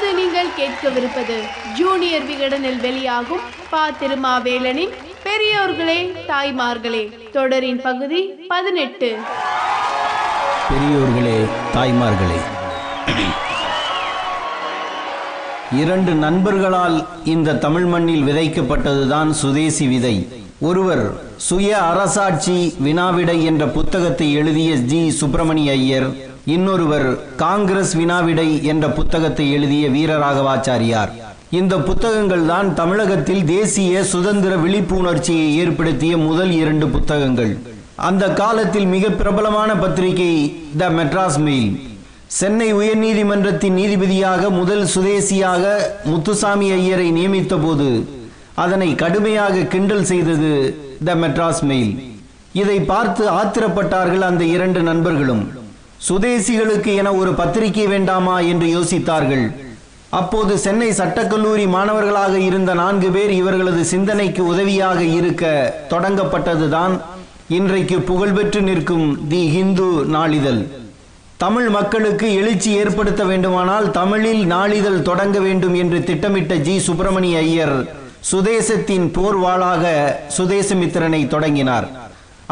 இப்போது நீங்கள் கேட்கவிருப்பது ஜூனியர் விகடனில் வெளியாகும் பா திருமாவேலனின் பெரியோர்களே தாய்மார்களே தொடரின் பகுதி பதினெட்டு. பெரியோர்களே தாய்மார்களே. இரண்டு நண்பர்களால் இந்த தமிழ் மண்ணில் விதைக்கப்பட்டதுதான் சுதேசி விதை. ஒருவர் சுய அரசாட்சி வினாவிடை என்ற புத்தகத்தை எழுதிய ஜி. சுப்பிரமணிய ஐயர் இன்னொருவர் காங்கிரஸ் வினாவிடை என்ற புத்தகத்தை எழுதிய வீரராகவாச்சாரியார். இந்த புத்தகங்கள் தான் தமிழகத்தில் தேசிய சுதந்திர விழிப்புணர்ச்சியை ஏற்படுத்திய முதல் இரண்டு புத்தகங்கள். அந்த காலத்தில் மிக பிரபலமான பத்திரிகை த மெட்ராஸ் மெயில். சென்னை உயர்நீதிமன்றத்தின் நீதிபதியாக முதல் சுதேசியாக முத்துசாமி ஐயரை நியமித்த போது அதனை கடுமையாக கிண்டல் செய்தது த மெட்ராஸ் மெயில். இதை பார்த்து ஆத்திரப்பட்டார்கள் அந்த இரண்டு நண்பர்களும். சுதேசிகளுக்கு என ஒரு பத்திரிகை வேண்டாமா என்று யோசித்தார்கள். அப்போது சென்னை சட்டக்கல்லூரி மாணவர்களாக இருந்த நான்கு பேர் இவர்களது சிந்தனைக்கு உதவியாக இருக்க தொடங்கப்பட்டதுதான் இன்றைக்கு புகழ்பெற்று நிற்கும் தி ஹிந்து நாளிதழ். தமிழ் மக்களுக்கு எழுச்சி ஏற்படுத்த வேண்டுமானால் தமிழில் நாளிதழ் தொடங்க வேண்டும் என்று திட்டமிட்ட ஜி. சுப்பிரமணிய ஐயர் சுதேசத்தின் போர்வாளாக சுதேசமித்திரனை தொடங்கினார்.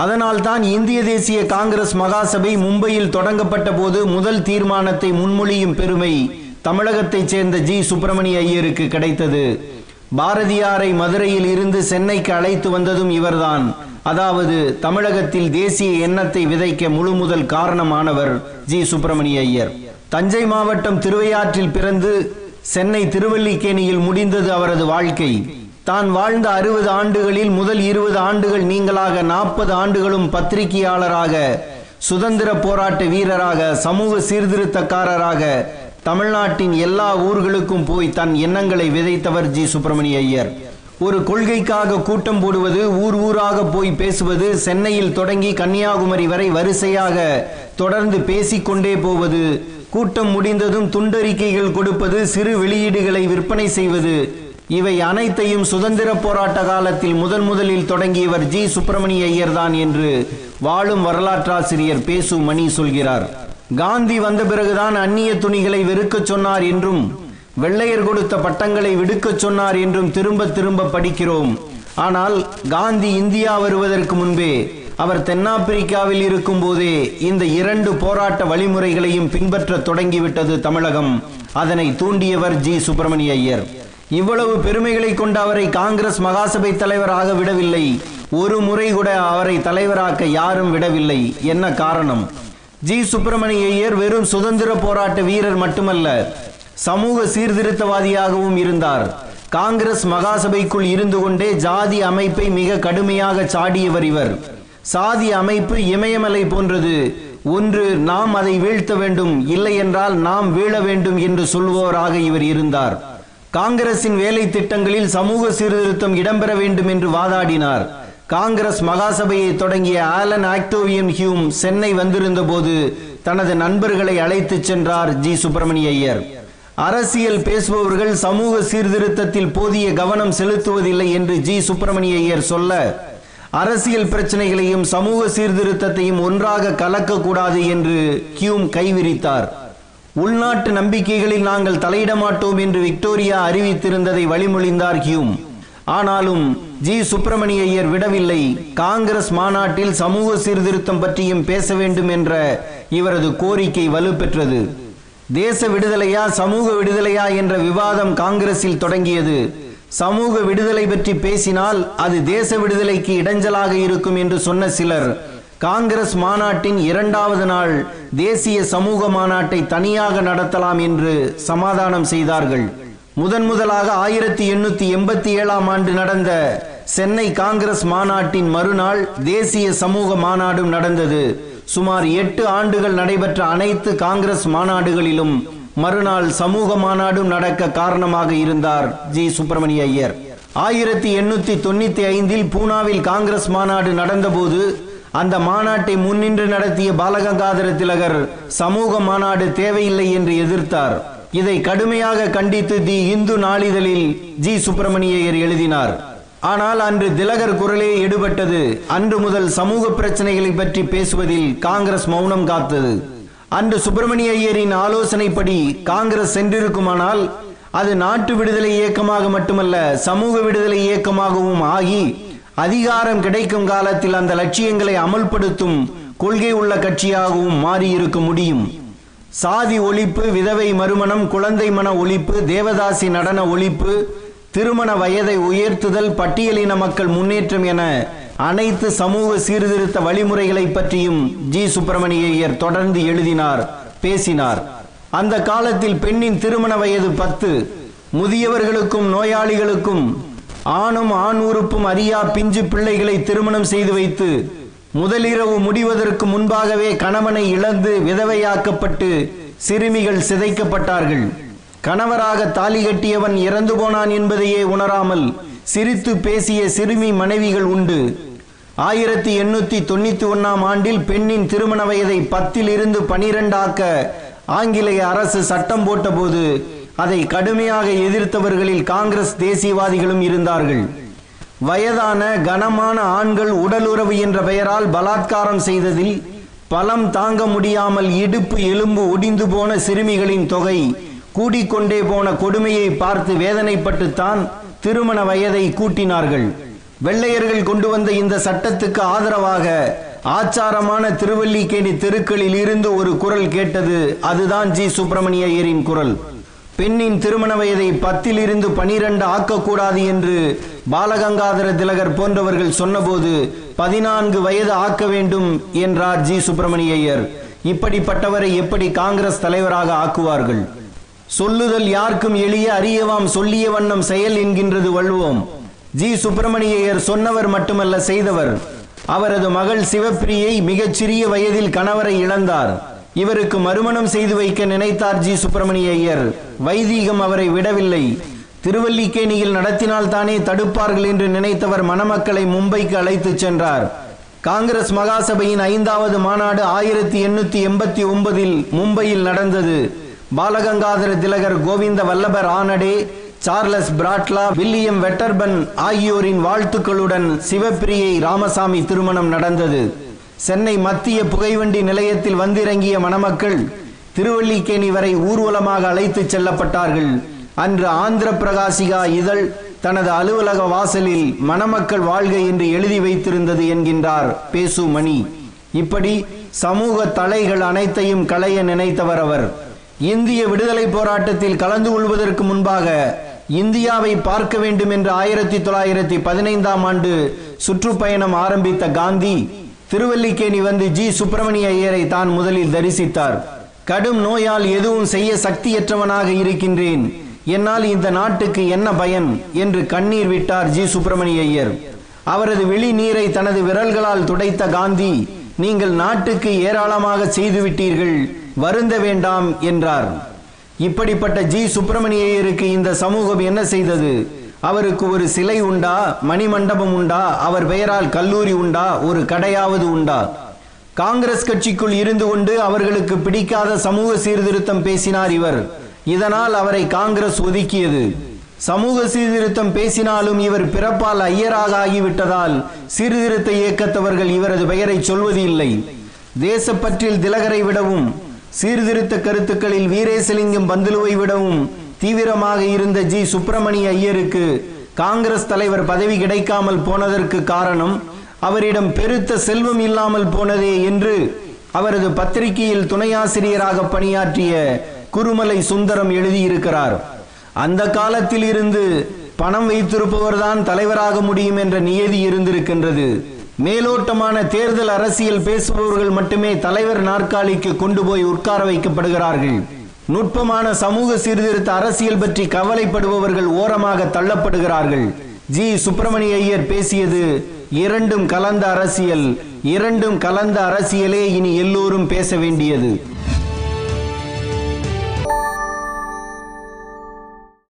அதனால்தான் இந்திய தேசிய காங்கிரஸ் மகாசபை மும்பையில் தொடங்கப்பட்ட போது முதல் தீர்மானத்தை முன்மொழியும் பெருமை தமிழகத்தைச் சேர்ந்த ஜி. சுப்பிரமணிய ஐயருக்கு கிடைத்தது. பாரதியாரை மதுரையில் இருந்து சென்னைக்கு அழைத்து வந்ததும் இவர்தான். அதாவது தமிழகத்தில் தேசிய எண்ணத்தை விதைக்க முழு முதல் காரணமானவர் ஜி. சுப்பிரமணிய ஐயர். தஞ்சை மாவட்டம் திருவையாற்றில் பிறந்து சென்னை திருவல்லிக்கேணியில் முடிந்தது அவரது வாழ்க்கை. தான் வாழ்ந்த அறுபது ஆண்டுகளில் முதல் இருபது ஆண்டுகள் நீங்களாக நாற்பது ஆண்டுகளும் பத்திரிகையாளராக சுதந்திர போராட்ட வீரராக சமூக சீர்திருத்தக்காரராக தமிழ்நாட்டின் எல்லா ஊர்களுக்கும் போய் தன் எண்ணங்களை விதைத்தவர் ஜி. சுப்பிரமணிய ஐயர். ஒரு கொள்கைக்காக கூட்டம் போடுவது ஊர் ஊராக போய் பேசுவது சென்னையில் தொடங்கி கன்னியாகுமரி வரை வரிசையாக தொடர்ந்து பேசிக்கொண்டே போவது கூட்டம் முடிந்ததும் துண்டறிக்கைகள் கொடுப்பது சிறு வெளியீடுகளை விற்பனை செய்வது இவை அனைத்தையும் சுதந்திர போராட்ட காலத்தில் முதன் முதலில் தொடங்கியவர் ஜி. சுப்பிரமணிய ஐயர் தான் என்று வாழும் வரலாற்றாசிரியர் பேசு மணி சொல்கிறார். காந்தி வந்த பிறகுதான் அந்நிய துணிகளை வெறுக்கச் சொன்னார் என்றும் வெள்ளையர் கொடுத்த பட்டங்களை விடுக்கச் சொன்னார் என்றும் திரும்ப திரும்ப படிக்கிறோம். ஆனால் காந்தி இந்தியா வருவதற்கு முன்பே அவர் தென்னாப்பிரிக்காவில் இருக்கும் போதே இந்த இரண்டு போராட்ட வழிமுறைகளையும் பின்பற்ற தொடங்கிவிட்டது தமிழகம். அதனை தூண்டியவர் ஜி. சுப்பிரமணிய ஐயர். இவ்வளவு பெருமைகளை கொண்ட அவரை காங்கிரஸ் மகாசபை தலைவராக விடவில்லை. ஒரு முறை கூட அவரை தலைவராக்க யாரும் விடவில்லை. என்ன காரணம்? ஜி. சுப்பிரமணிய ஐயர் வெறும் சுதந்திர போராட்ட வீரர் மட்டுமல்ல சமூக சீர்திருத்தவாதியாகவும் இருந்தார். காங்கிரஸ் மகாசபைக்குள் இருந்து கொண்டே ஜாதி அமைப்பை மிக கடுமையாக சாடியவர் இவர். சாதி அமைப்பு இமயமலை போன்றது. ஒன்று நாம் அதை வீழ்த்த வேண்டும் இல்லை என்றால் நாம் வீழ வேண்டும் என்று சொல்வோராக இவர் இருந்தார். காங்கிரசின் வேலை திட்டங்களில் சமூக சீர்திருத்தம் இடம்பெற வேண்டும் என்று வாதாடினார். காங்கிரஸ் மகாசபையை தொடங்கிய ஆலன் ஆக்டோவியன் ஹியூம் சென்னை வந்திருந்த போது தனது நண்பர்களை அழைத்துச் சென்றார் ஜி. சுப்பிரமணிய ஐயர். அரசியல் பேசுபவர்கள் சமூக சீர்திருத்தத்தில் போதிய கவனம் செலுத்துவதில்லை என்று ஜி. சுப்பிரமணிய ஐயர் சொல்ல அரசியல் பிரச்சனைகளையும் சமூக சீர்திருத்தத்தையும் ஒன்றாக கலக்கக்கூடாது என்று ஹியூம் கைவிரித்தார். உள்நாட்டு நம்பிக்கைகளில் நாங்கள் தலையிட மாட்டோம் என்று விக்டோரியா அறிவித்திருந்ததை வழிமொழிந்தார் ஹியூம். ஆனாலும் ஜி. சுப்பிரமணிய ஐயர் விடவில்லை. காங்கிரஸ் மாநாட்டில் சமூக சீர்திருத்தம் பற்றியும் பேச வேண்டும் என்ற இவரது கோரிக்கை வலுப்பெற்றது. தேச விடுதலையா சமூக விடுதலையா என்ற விவாதம் காங்கிரஸில் தொடங்கியது. சமூக விடுதலை பற்றி பேசினால் அது தேச விடுதலைக்கு இடைஞ்சலாக இருக்கும் என்று சொன்ன சிலர் காங்கிரஸ் மாநாட்டின் இரண்டாவது நாள் தேசிய சமூக மாநாட்டை தனியாக நடத்தலாம் என்று சமாதானம் செய்தார்கள். முதன் முதலாக ஆயிரத்தி எண்ணூத்தி எண்பத்தி ஏழாம் ஆண்டு நடந்த சென்னை காங்கிரஸ் மாநாட்டின் மறுநாள் தேசிய சமூக மாநாடும் நடந்தது. சுமார் எட்டு ஆண்டுகள் நடைபெற்ற அனைத்து காங்கிரஸ் மாநாடுகளிலும் மறுநாள் சமூக மாநாடும் நடக்க காரணமாக இருந்தார் ஜி. சுப்பிரமணிய ஐயர். ஆயிரத்தி எண்ணூத்தி தொண்ணூத்தி ஐந்தில் பூனாவில் காங்கிரஸ் மாநாடு நடந்தபோது அந்த மாநாட்டை முன்னின்று நடத்திய பாலகங்காதர திலகர் சமூக மாநாடு தேவையில்லை என்று எதிர்த்தார். இதை கடுமையாக கண்டித்து தி இந்து நாளிதழில் ஜி. சுப்பிரமணியர் எழுதினார். ஆனால் அன்று திலகர் குரலே எடுபட்டது. அன்று முதல் சமூக பிரச்சனைகளை பற்றி பேசுவதில் காங்கிரஸ் மௌனம் காத்தது. அன்று சுப்பிரமணிய ஐயரின் ஆலோசனைப்படி காங்கிரஸ் சென்றிருக்குமானால் அது நாட்டு விடுதலை இயக்கமாக மட்டுமல்ல சமூக விடுதலை இயக்கமாகவும் ஆகி அதிகாரம் கிடைக்கும் காலத்தில் அந்த லட்சியங்களை அமல்படுத்தும் கொள்கை உள்ள கட்சியாகவும் மாறியிருக்க முடியும். சாதி ஒழிப்பு விதவை மறுமணம் குழந்தை மன ஒழிப்பு தேவதாசி நடன ஒழிப்பு திருமண வயதை உயர்த்துதல் பட்டியலின மக்கள் முன்னேற்றம் என அனைத்து சமூக சீர்திருத்த வழிமுறைகளை பற்றியும் ஜி. சுப்பிரமணியர் தொடர்ந்து எழுதினார் பேசினார். அந்த காலத்தில் பெண்ணின் திருமண வயது பத்து. முதியவர்களுக்கும் நோயாளிகளுக்கும் ஆணும் ஆண் உறுப்பும் அறியா பிஞ்சு பிள்ளைகளை திருமணம் செய்து வைத்து முதலிரவு முடிவதற்கு முன்பாகவே கணவனை இழந்து விதவையாக்கப்பட்டு சிறுமிகள் சிதைக்கப்பட்டார்கள். கணவராக தாலி கட்டியவன் இறந்து போனான் என்பதையே உணராமல் சிரித்து பேசிய சிறுமி மனைவிகள் உண்டு. ஆயிரத்தி எண்ணூத்தி தொண்ணூத்தி ஒன்னாம் ஆண்டில் பெண்ணின் திருமண வயதை பத்தில் இருந்து பனிரெண்டாக்க ஆங்கிலேய அரசு சட்டம் போட்டபோது அதை கடுமையாக எதிர்த்தவர்களில் காங்கிரஸ் தேசியவாதிகளும் இருந்தார்கள். வயதான கனமான ஆண்கள் உடலுறவு என்ற பெயரால் பலாத்காரம் செய்ததில் பலம் தாங்க முடியாமல் இடுப்பு எலும்பு ஒடிந்து போன சிறுமிகளின் தொகை கூடிக்கொண்டே போன கொடுமையை பார்த்து வேதனைப்பட்டுத்தான் திருமண வயதை கூட்டினார்கள். வெள்ளையர்கள் கொண்டு வந்த இந்த சட்டத்துக்கு ஆதரவாக ஆச்சாரமான திருவல்லிக்கேணி தெருக்களில் இருந்து ஒரு குரல் கேட்டது. அதுதான் ஜி. சுப்பிரமணிய ஐயரின் குரல். பெண்ணின் திருமண வயதை பத்தில் இருந்து பனிரெண்டு ஆக்கக்கூடாது என்று பாலகங்காதர திலகர் போன்றவர்கள் சொன்னபோது பதினான்கு வயது ஆக்க வேண்டும் என்றார் ஜி. சுப்பிரமணிய ஐயர். இப்படிப்பட்டவரை எப்படி காங்கிரஸ் தலைவராக ஆக்குவார்கள்? சொல்லுதல் யாருக்கும் எளிய அறியவாம் சொல்லிய வண்ணம் செயல் என்கின்றது வள்ளுவோம். ஜி. சுப்பிரமணியர் சொன்னவர் மட்டுமல்ல செய்தவர். அவரது மகள் சிவப்பிரியை மிகச்சிறிய வயதில் கணவரை இழந்தார். இவருக்கு மறுமணம் செய்து வைக்க நினைத்தார் ஜி. சுப்பிரமணிய ஐயர். வைதீகம் அவரை விடவில்லை. திருவல்லிக்கேணியில் நடத்தினால் தானே தடுப்பார்கள் என்று நினைத்தவர் மணமக்களை மும்பைக்கு அழைத்துச் சென்றார். காங்கிரஸ் மகாசபையின் ஐந்தாவது மாநாடு ஆயிரத்தி எண்ணூத்தி எண்பத்தி ஒன்பதில் மும்பையில் நடந்தது. பாலகங்காதர திலகர் கோவிந்த வல்லபர் ஆனடே சார்லஸ் பிராட்லா வில்லியம் வெட்டர்பன் ஆகியோரின் வாழ்த்துக்களுடன் சிவப்பிரியை ராமசாமி திருமணம் நடந்தது. சென்னை மத்திய புகைவண்டி நிலையத்தில் வந்திறங்கிய மணமக்கள் திருவல்லிக்கேணி வரை ஊர்வலமாக அழைத்துச் செல்லப்பட்டார்கள். அன்று ஆந்திர பிரகாசிகா இதழ் தனது அலுவலக வாசலில் மணமக்கள் வாழ்க என்று எழுதி வைத்திருந்தது என்கின்றார் பேசு மணி இப்படி சமூக தலைகள் அனைத்தையும் களைய நினைத்தவர் அவர். இந்திய விடுதலை போராட்டத்தில் கலந்து கொள்வதற்கு முன்பாக இந்தியாவை பார்க்க வேண்டும் என்று ஆயிரத்தி தொள்ளாயிரத்தி பதினைந்தாம் ஆண்டு சுற்றுப்பயணம் ஆரம்பித்த காந்தி திருவல்லிக்கேணி வந்து ஜி சுப்பிரமணிய ஐயரை தான் முதலில் தரிசித்தார். கடும் நோயால் எதுவும் செய்ய சக்தியற்றவனாக இருக்கின்றேன். என்னால் இந்த நாட்டுக்கு என்ன பயன்? என்று கண்ணீர் விட்டார் ஜி சுப்பிரமணிய ஐயர். அவரது விழி நீரை தனது விரல்களால் துடைத்த காந்தி நீங்கள் நாட்டுக்கு ஏராளமாக செய்துவிட்டீர்கள் வருந்த வேண்டாம் என்றார். இப்படிப்பட்ட ஜி சுப்பிரமணிய ஐயருக்கு இந்த சமூகம் என்ன செய்தது? அவருக்கு ஒரு சிலை உண்டா? மணிமண்டபம் உண்டா? அவர் பெயரால் கல்லூரி உண்டா? ஒரு கடையாவது உண்டா? காங்கிரஸ் கட்சிக்குள் இருந்து கொண்டு அவர்களுக்கு பிடிக்காத சமூக சீர்திருத்தம் பேசினார் இவர். இதனால் அவரை காங்கிரஸ் ஒதுக்கியது. சமூக சீர்திருத்தம் பேசினாலும் இவர் பிறப்பால் ஐயராக ஆகிவிட்டதால் சீர்திருத்த இயக்கத்தவர்கள் இவரது பெயரை சொல்வது இல்லை. தேசப்பற்றில் திலகரை விடவும் சீர்திருத்த கருத்துக்களில் வீரேசலிங்கம் பந்துலுவை விடவும் தீவிரமாக இருந்த ஜி சுப்பிரமணிய ஐயருக்கு காங்கிரஸ் தலைவர் பதவி கிடைக்காமல் போனதற்கு காரணம் அவரிடம் பெருத்த செல்வம் இல்லாமல் போனதே என்று அவரது பத்திரிகையில் துணையாசிரியராக பணியாற்றிய குருமலை சுந்தரம் எழுதியிருக்கிறார். அந்த காலத்தில் இருந்து பணம் வைத்திருப்பவர்தான் தலைவராக முடியும் என்ற நியதி இருந்திருக்கின்றது. மேலோட்டமான தேர்தல் அரசியல் பேசுபவர்கள் மட்டுமே தலைவர் நாற்காலிக்கு கொண்டு போய் உட்கார வைக்கப்படுகிறார்கள். நுட்பமான சமூக சீர்திருத்த அரசியல் பற்றி கவலைப்படுபவர்கள் ஓரமாக தள்ளப்படுகிறார்கள். ஜி. சுப்பிரமணிய ஐயர் பேசியது இரண்டும் கலந்த அரசியல் இரண்டும் கலந்த அரசியலே இனி எல்லோரும் பேச வேண்டியது.